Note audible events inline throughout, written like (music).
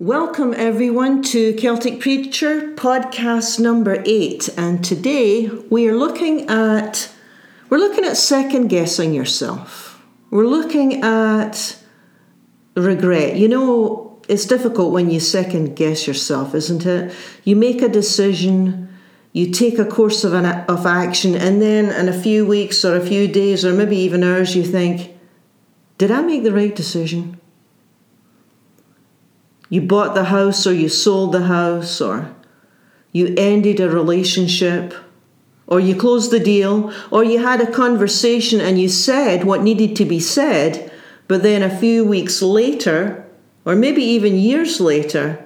Welcome everyone to Celtic Preacher podcast number 8 and today we are looking at we're looking at second guessing yourself. We're looking at regret. You know, it's difficult when you second guess yourself, isn't it? You make a decision, you take a course of an of action and then in a few weeks or a few days or maybe even hours you think, did I make the right decision? You bought the house or you sold the house or you ended a relationship or you closed the deal or you had a conversation and you said what needed to be said, but then a few weeks later, or maybe even years later,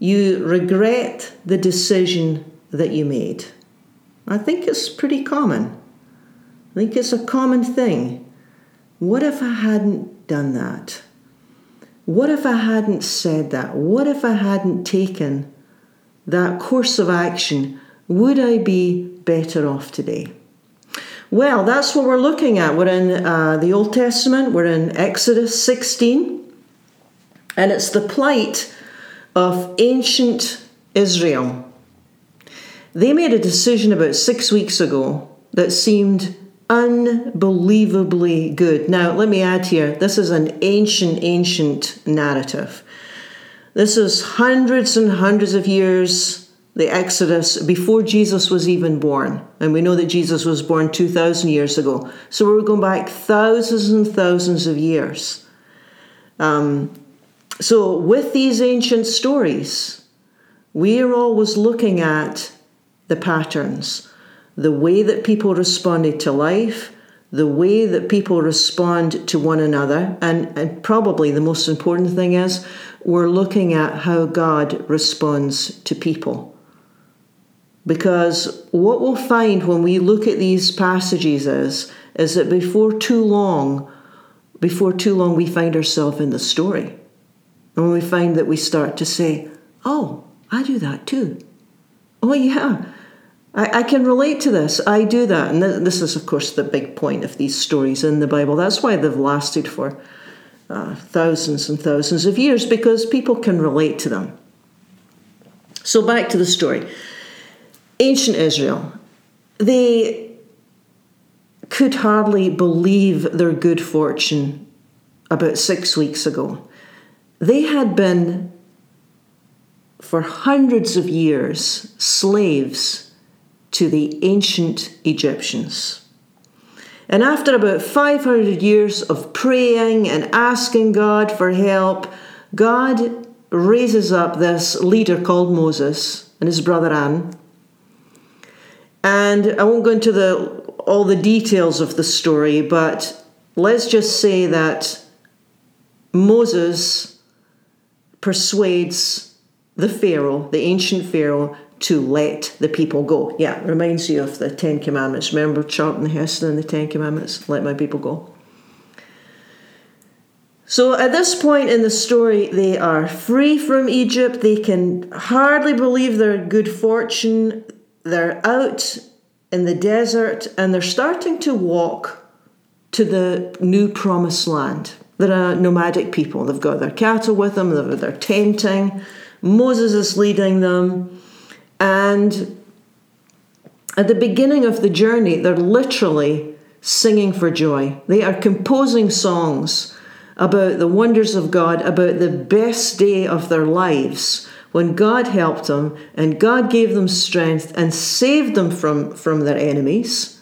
you regret the decision that you made. I think it's pretty common. I think it's a common thing. What if I hadn't done that? What if I hadn't said that? What if I hadn't taken that course of action? Would I be better off today? Well, that's what we're looking at. We're in uh, the Old Testament, we're in Exodus 16, and it's the plight of ancient Israel. They made a decision about six weeks ago that seemed unbelievably good. Now, let me add here this is an ancient, ancient narrative. This is hundreds and hundreds of years, the Exodus, before Jesus was even born. And we know that Jesus was born 2,000 years ago. So we're going back thousands and thousands of years. Um, so, with these ancient stories, we are always looking at the patterns the way that people responded to life, the way that people respond to one another, and, and probably the most important thing is we're looking at how God responds to people. Because what we'll find when we look at these passages is, is that before too long, before too long, we find ourselves in the story. And we find that we start to say, Oh, I do that too. Oh, yeah, I, I, can relate to this. I do that. And th- this is, of course, the big point of these stories in the Bible. That's why they've lasted for uh, thousands and thousands of years, because people can relate to them. So, back to the story. Ancient Israel, they could hardly believe their good fortune about six weeks ago. They had been, for hundreds of years, slaves to the ancient Egyptians. And after about 500 years of praying and asking God for help, God raises up this leader called Moses and his brother Aaron. And I won't go into the, all the details of the story, but let's just say that Moses persuades the Pharaoh, the ancient Pharaoh, to let the people go. Yeah, reminds you of the Ten Commandments. Remember Charlton Heston and the Ten Commandments? Let my people go. So at this point in the story, they are free from Egypt. They can hardly believe their good fortune. They're out in the desert and they're starting to walk to the new promised land. They're a nomadic people. They've got their cattle with them, they're, they're tenting. Moses is leading them. And at the beginning of the journey, they're literally singing for joy. They are composing songs about the wonders of God, about the best day of their lives when God helped them and God gave them strength and saved them from, from their enemies.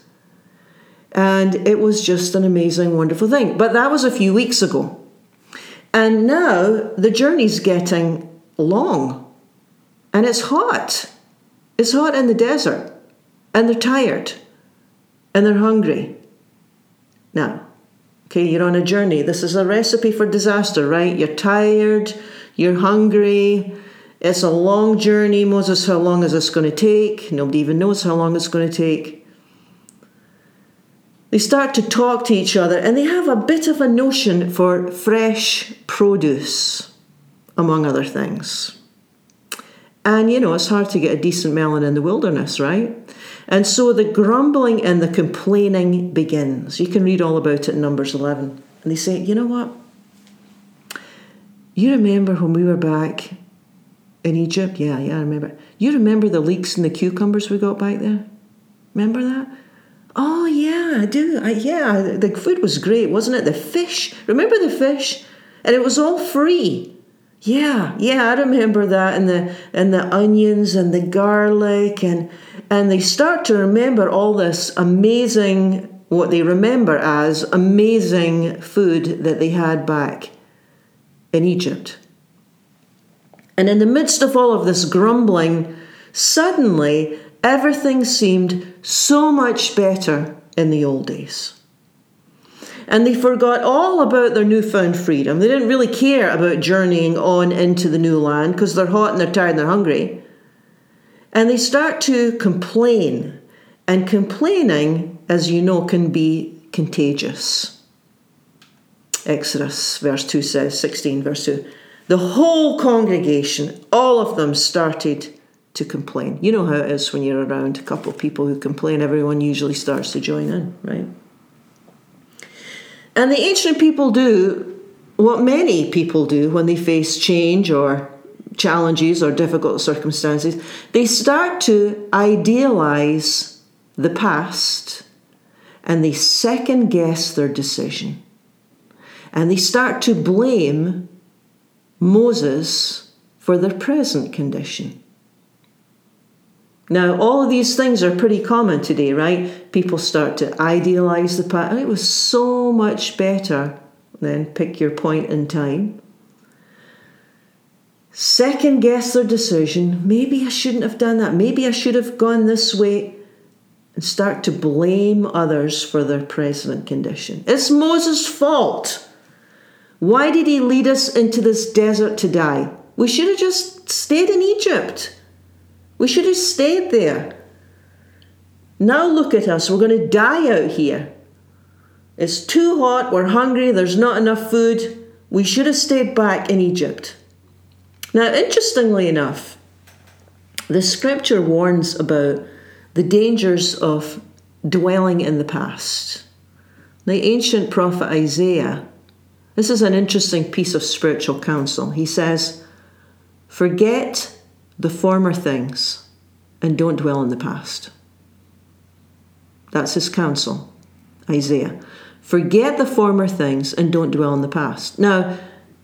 And it was just an amazing, wonderful thing. But that was a few weeks ago. And now the journey's getting long and it's hot. It's hot in the desert, and they're tired, and they're hungry. Now, okay, you're on a journey. This is a recipe for disaster, right? You're tired, you're hungry. It's a long journey. Moses, how long is this going to take? Nobody even knows how long it's going to take. They start to talk to each other and they have a bit of a notion for fresh produce, among other things. And you know, it's hard to get a decent melon in the wilderness, right? And so the grumbling and the complaining begins. You can read all about it in Numbers 11. And they say, you know what? You remember when we were back in Egypt? Yeah, yeah, I remember. You remember the leeks and the cucumbers we got back there? Remember that? Oh yeah, I do. I, yeah, the food was great, wasn't it? The fish. Remember the fish? And it was all free. Yeah, yeah, I remember that, and the and the onions and the garlic, and and they start to remember all this amazing, what they remember as amazing food that they had back in Egypt. And in the midst of all of this grumbling, suddenly everything seemed so much better in the old days. And they forgot all about their newfound freedom. They didn't really care about journeying on into the new land because they're hot and they're tired and they're hungry. And they start to complain. And complaining, as you know, can be contagious. Exodus, verse 2 says, 16, verse 2. The whole congregation, all of them started to complain. You know how it is when you're around a couple of people who complain, everyone usually starts to join in, right? And the ancient people do what many people do when they face change or challenges or difficult circumstances. They start to idealize the past and they second guess their decision. And they start to blame Moses for their present condition. Now, all of these things are pretty common today, right? People start to idealize the past. It was so much better. Then pick your point in time. Second guess their decision. Maybe I shouldn't have done that. Maybe I should have gone this way. And start to blame others for their present condition. It's Moses' fault. Why did he lead us into this desert to die? We should have just stayed in Egypt. We should have stayed there. Now look at us, we're going to die out here. It's too hot, we're hungry, there's not enough food. We should have stayed back in Egypt. Now, interestingly enough, the scripture warns about the dangers of dwelling in the past. The ancient prophet Isaiah, this is an interesting piece of spiritual counsel. He says, Forget the former things and don't dwell in the past. That's his counsel, Isaiah. Forget the former things and don't dwell in the past. Now,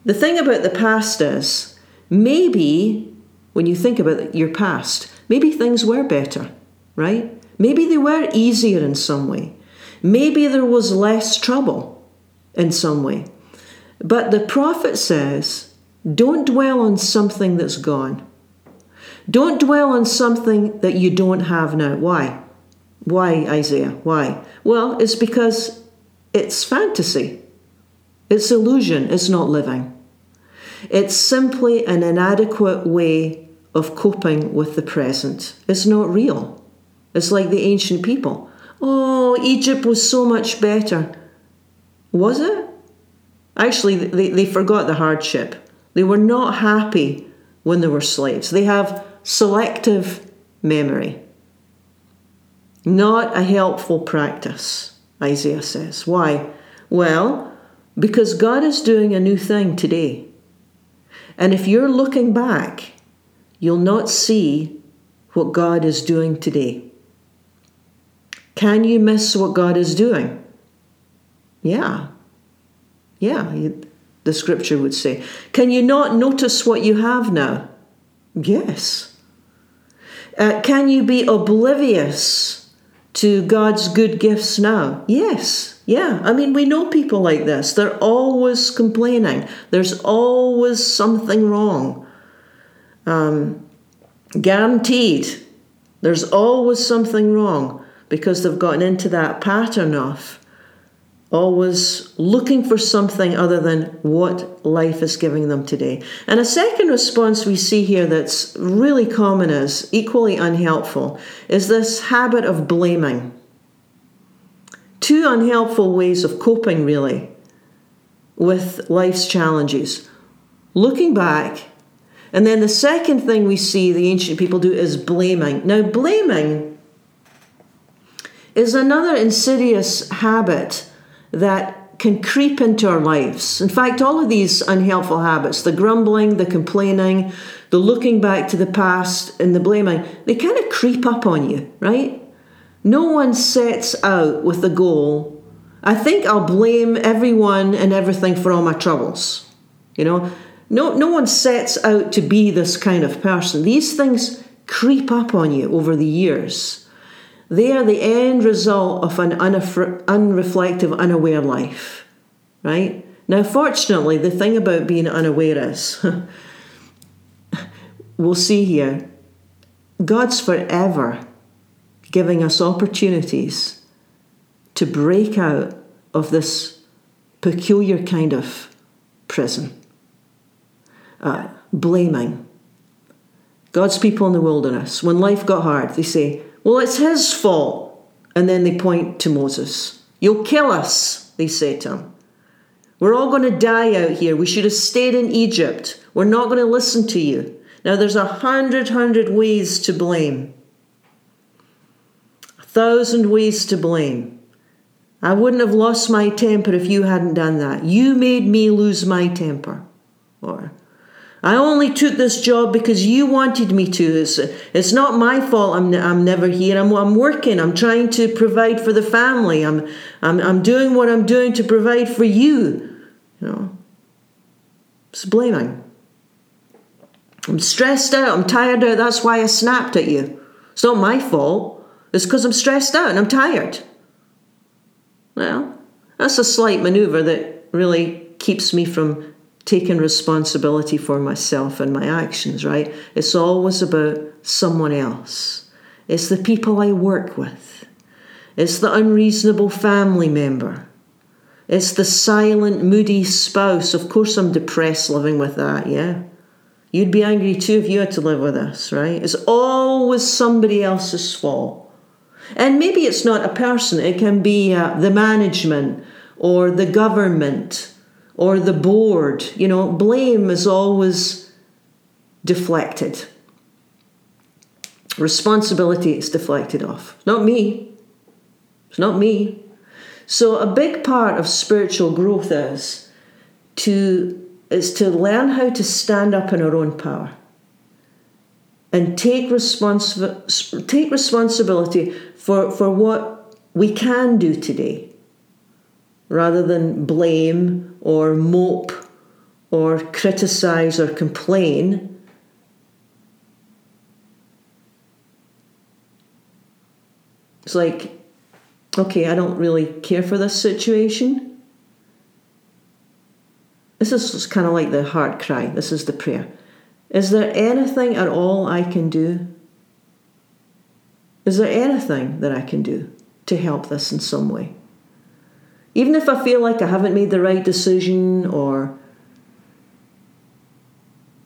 the thing about the past is maybe when you think about your past, maybe things were better, right? Maybe they were easier in some way. Maybe there was less trouble in some way. But the prophet says, don't dwell on something that's gone. Don't dwell on something that you don't have now. Why? Why, Isaiah? Why? Well, it's because it's fantasy. It's illusion. It's not living. It's simply an inadequate way of coping with the present. It's not real. It's like the ancient people. Oh, Egypt was so much better. Was it? Actually, they, they forgot the hardship. They were not happy when they were slaves. They have selective memory. Not a helpful practice, Isaiah says. Why? Well, because God is doing a new thing today. And if you're looking back, you'll not see what God is doing today. Can you miss what God is doing? Yeah. Yeah, the scripture would say. Can you not notice what you have now? Yes. Uh, can you be oblivious to God's good gifts now? Yes. Yeah. I mean, we know people like this. They're always complaining, there's always something wrong. Um, guaranteed. There's always something wrong because they've gotten into that pattern of always looking for something other than what life is giving them today. And a second response we see here that's really common is equally unhelpful is this habit of blaming. Two unhelpful ways of coping, really, with life's challenges. Looking back, and then the second thing we see the ancient people do is blaming. Now, blaming is another insidious habit that can creep into our lives. In fact, all of these unhelpful habits, the grumbling, the complaining, the looking back to the past, and the blaming, they kind of creep up on you, right? No one sets out with the goal, I think I'll blame everyone and everything for all my troubles. You know, no, no one sets out to be this kind of person. These things creep up on you over the years. They are the end result of an unreflective, unaware life, right? Now, fortunately, the thing about being unaware is, (laughs) we'll see here, God's forever giving us opportunities to break out of this peculiar kind of prison. Uh, blaming. God's people in the wilderness, when life got hard, they say, Well, it's his fault. And then they point to Moses. You'll kill us, they say to him. We're all going to die out here. We should have stayed in Egypt. We're not going to listen to you. Now, there's a hundred, hundred ways to blame, a thousand ways to blame. I wouldn't have lost my temper if you hadn't done that. You made me lose my temper. Or, I only took this job because you wanted me to. It's, it's not my fault I'm, I'm never here. I'm, I'm working. I'm trying to provide for the family. I'm, I'm, I'm doing what I'm doing to provide for you. You know, it's blaming. I'm stressed out. I'm tired out. That's why I snapped at you. It's not my fault. It's because I'm stressed out and I'm tired. Well, that's a slight maneuver that really keeps me from taking responsibility for myself and my actions, right? It's always about someone else. It's the people I work with. It's the unreasonable family member. It's the silent, moody spouse. Of course, I'm depressed living with that, yeah. You'd be angry too if you had to live with us, right? It's always somebody else's fault. And maybe it's not a person, it can be uh, the management or the government or the board. You know, blame is always deflected. Responsibility is deflected off. Not me. It's not me. So a big part of spiritual growth is to is to learn how to stand up in our own power and take, responsi- take responsibility for, for what we can do today rather than blame or mope or criticize or complain. It's like, okay, I don't really care for this situation. This is kind of like the heart cry. This is the prayer. Is there anything at all I can do? Is there anything that I can do to help this in some way? Even if I feel like I haven't made the right decision, or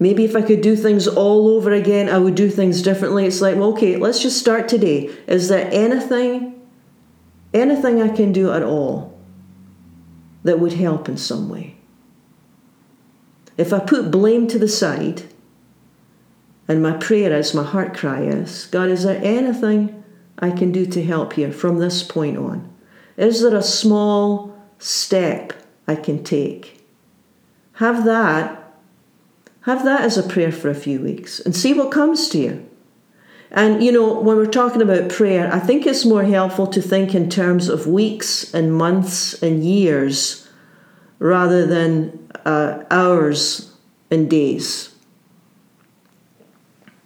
maybe if I could do things all over again, I would do things differently. It's like, well, okay, let's just start today. Is there anything, anything I can do at all that would help in some way? If I put blame to the side, and my prayer is, my heart cry is, God, is there anything I can do to help here from this point on? Is there a small step I can take? Have that, have that as a prayer for a few weeks and see what comes to you. And you know, when we're talking about prayer, I think it's more helpful to think in terms of weeks and months and years rather than uh, hours and days.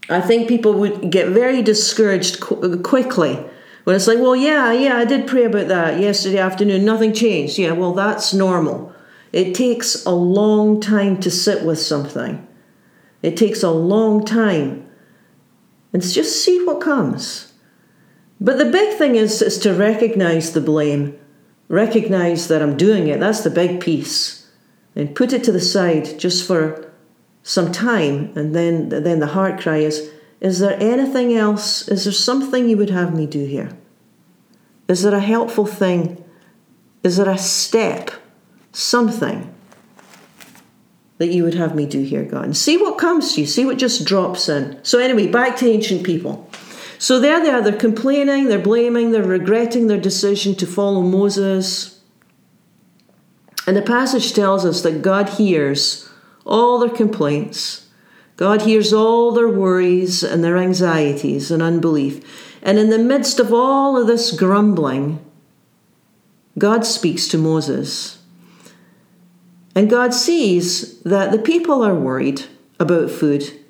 I think people would get very discouraged qu- quickly when it's like, well, yeah, yeah, I did pray about that yesterday afternoon, nothing changed. Yeah, well, that's normal. It takes a long time to sit with something, it takes a long time. And just see what comes. But the big thing is, is to recognize the blame, recognize that I'm doing it. That's the big piece. And put it to the side just for some time, and then then the heart cry is, is there anything else? Is there something you would have me do here? Is there a helpful thing? Is there a step? Something that you would have me do here, God? And see what comes to you, see what just drops in. So, anyway, back to ancient people. So, there they are, they're complaining, they're blaming, they're regretting their decision to follow Moses. And the passage tells us that God hears all their complaints. God hears all their worries and their anxieties and unbelief. And in the midst of all of this grumbling, God speaks to Moses. And God sees that the people are worried about food.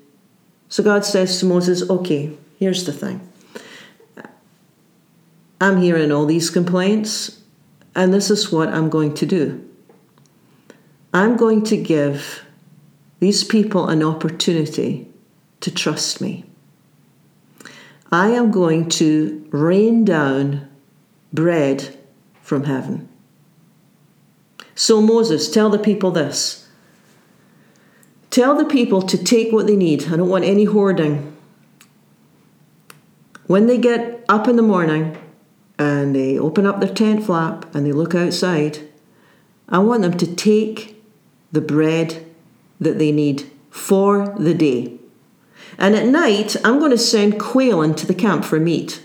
So God says to Moses, Okay, here's the thing. I'm hearing all these complaints, and this is what I'm going to do. I'm going to give these people an opportunity to trust me. I am going to rain down bread from heaven. So, Moses, tell the people this. Tell the people to take what they need. I don't want any hoarding. When they get up in the morning and they open up their tent flap and they look outside, I want them to take the bread that they need for the day. And at night, I'm going to send quail into the camp for meat.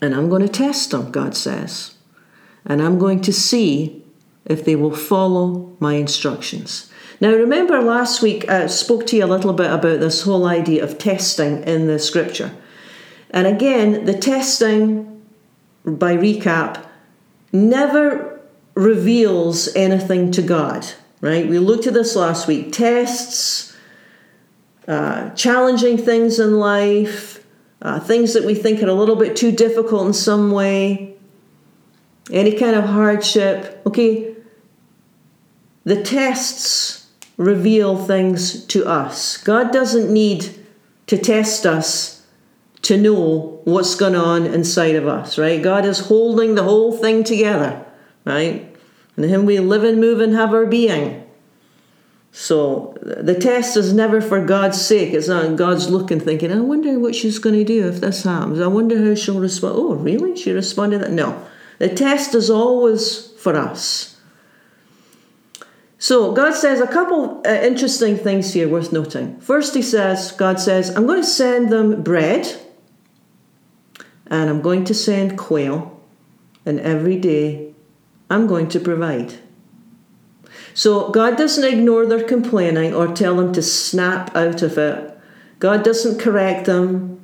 And I'm going to test them, God says and I'm going to see if they will follow my instructions. Now, remember last week I spoke to you a little bit about this whole idea of testing in the scripture. And again, the testing, by recap, never reveals anything to God, right? We looked at this last week. Tests, uh, challenging things in life, uh, things that we think are a little bit too difficult in some way, any kind of hardship. Okay, the tests reveal things to us. God doesn't need to test us to know what's going on inside of us, right? God is holding the whole thing together, right? And in Him we live and move and have our being. So the test is never for God's sake. It's not God's looking, thinking, I wonder what she's going to do if this happens. I wonder how she'll respond. Oh, really? She responded that? No. The test is always for us. So God says a couple uh, interesting things here worth noting. First, He says, God says, I'm going to send them bread and I'm going to send quail, and every day I'm going to provide. So God doesn't ignore their complaining or tell them to snap out of it. God doesn't correct them.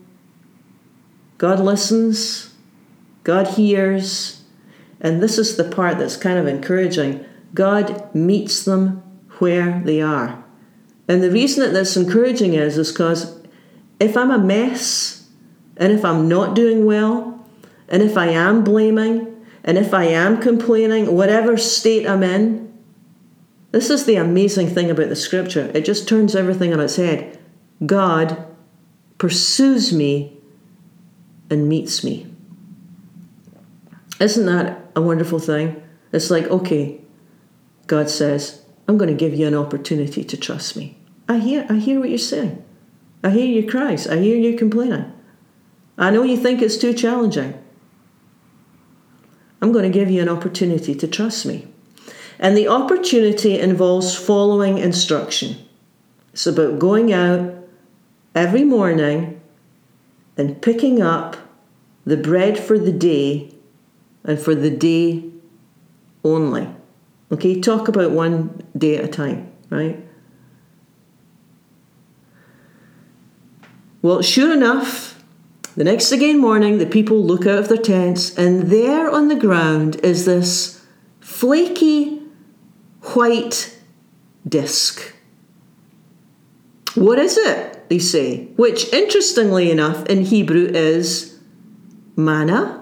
God listens. God hears. And this is the part that's kind of encouraging. God meets them where they are. And the reason that that's encouraging is is because if I'm a mess and if I'm not doing well and if I am blaming and if I am complaining, whatever state I'm in, this is the amazing thing about the scripture. It just turns everything on its head. God pursues me and meets me. Isn't that a wonderful thing? It's like, okay, God says, I'm going to give you an opportunity to trust me. I hear, I hear what you're saying. I hear your cries. I hear you complaining. I know you think it's too challenging. I'm going to give you an opportunity to trust me. And the opportunity involves following instruction. It's about going out every morning and picking up the bread for the day and for the day only. Okay, talk about one day at a time, right? Well, sure enough, the next again morning, the people look out of their tents, and there on the ground is this flaky white disc. What is it? They say, which interestingly enough in Hebrew is manna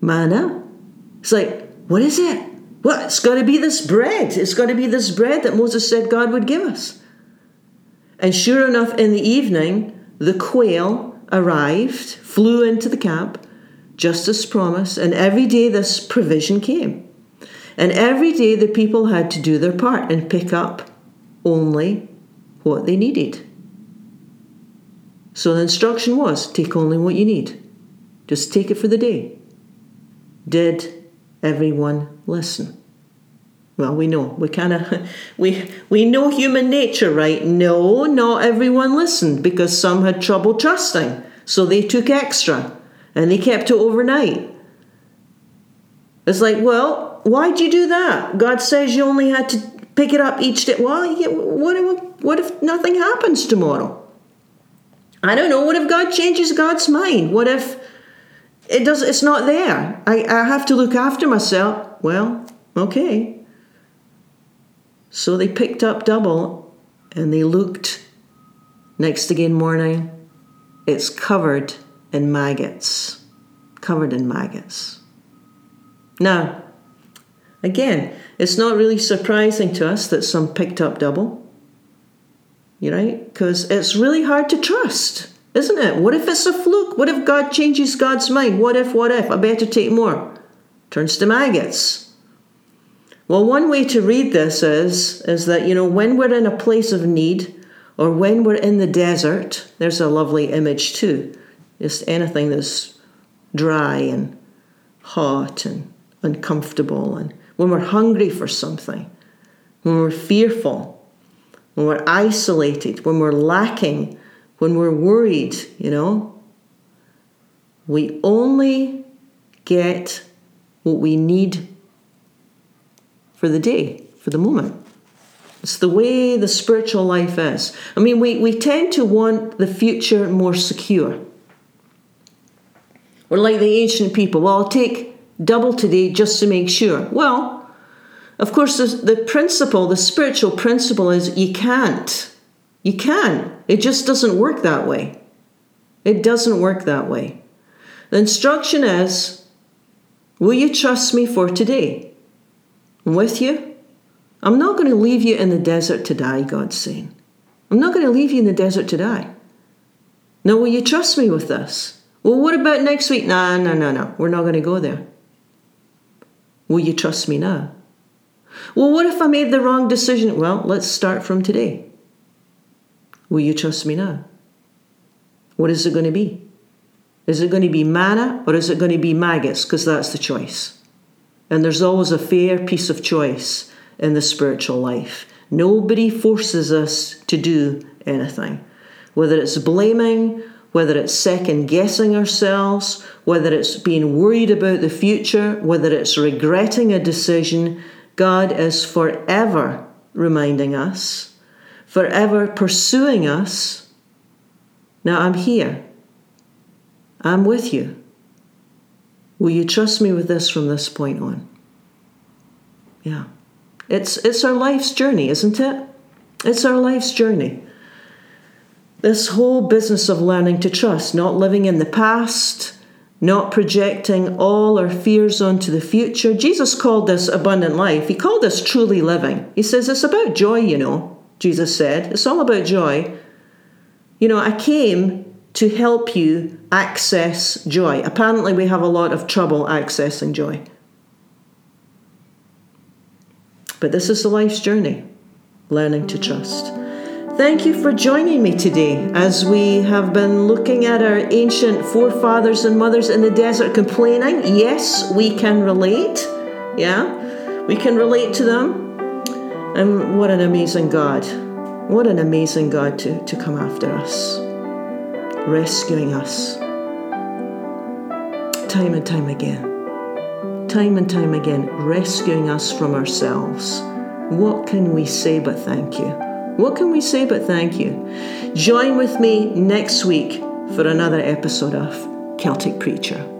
manna. It's like, what is it? Well, it's got to be this bread. It's got to be this bread that Moses said God would give us. And sure enough, in the evening, the quail arrived, flew into the camp, just as promised, and every day this provision came. And every day the people had to do their part and pick up only what they needed. So the instruction was take only what you need. Just take it for the day. Did everyone listen? Well, we know. We kind of (laughs) we we know human nature, right? No, not everyone listened because some had trouble trusting. So they took extra and they kept it overnight. It's like, well, why'd you do that? God says you only had to pick it up each day. Well, what, if, what if nothing happens tomorrow? I don't know. What if God changes God's mind? What if it does? It's not there. I, I have to look after myself. Well, okay. So they picked up double, and they looked. Next again morning, it's covered in maggots. Covered in maggots. Now, again, it's not really surprising to us that some picked up double. You right? Because it's really hard to trust, isn't it? What if it's a fluke? What if God changes God's mind? What if, what if? I better take more. Turns to maggots. Well, one way to read this is, is that, you know, when we're in a place of need or when we're in the desert, there's a lovely image too. Just anything that's dry and hot and uncomfortable, and when we're hungry for something, when we're fearful, when we're isolated, when we're lacking, when we're worried, you know, we only get what we need for the day, for the moment. It's the way the spiritual life is. I mean, we, we tend to want the future more secure. We're like the ancient people. Well, I'll take double today just to make sure. Well, of course, the, the principle, the spiritual principle is you can't. You can. It just doesn't work that way. It doesn't work that way. The instruction is Will you trust me for today? I'm with you. I'm not going to leave you in the desert to die, God's saying. I'm not going to leave you in the desert to die. Now, will you trust me with this? Well, what about next week? No, no, no, no. We're not going to go there. Will you trust me now? Well, what if I made the wrong decision? Well, let's start from today. Will you trust me now? What is it going to be? Is it going to be manna or is it going to be maggots? Because that's the choice. And there's always a fair piece of choice in the spiritual life. Nobody forces us to do anything. Whether it's blaming, whether it's second guessing ourselves, whether it's being worried about the future, whether it's regretting a decision, God is forever reminding us, forever pursuing us. Now I'm here. I'm with you. Will you trust me with this from this point on? Yeah. It's it's our life's journey, isn't it? It's our life's journey. This whole business of learning to trust, not living in the past, not projecting all our fears onto the future. Jesus called this abundant life. He called this truly living. He says it's about joy, you know, Jesus said. It's all about joy. You know, I came to help you access joy. Apparently, we have a lot of trouble accessing joy. But this is the life's journey, learning to trust. Thank you for joining me today as we have been looking at our ancient forefathers and mothers in the desert complaining. Yes, we can relate. Yeah, we can relate to them. And what an amazing God. What an amazing God to, to come after us, rescuing us time and time again. Time and time again, rescuing us from ourselves. What can we say but thank you? What can we say but thank you? Join with me next week for another episode of Celtic Preacher.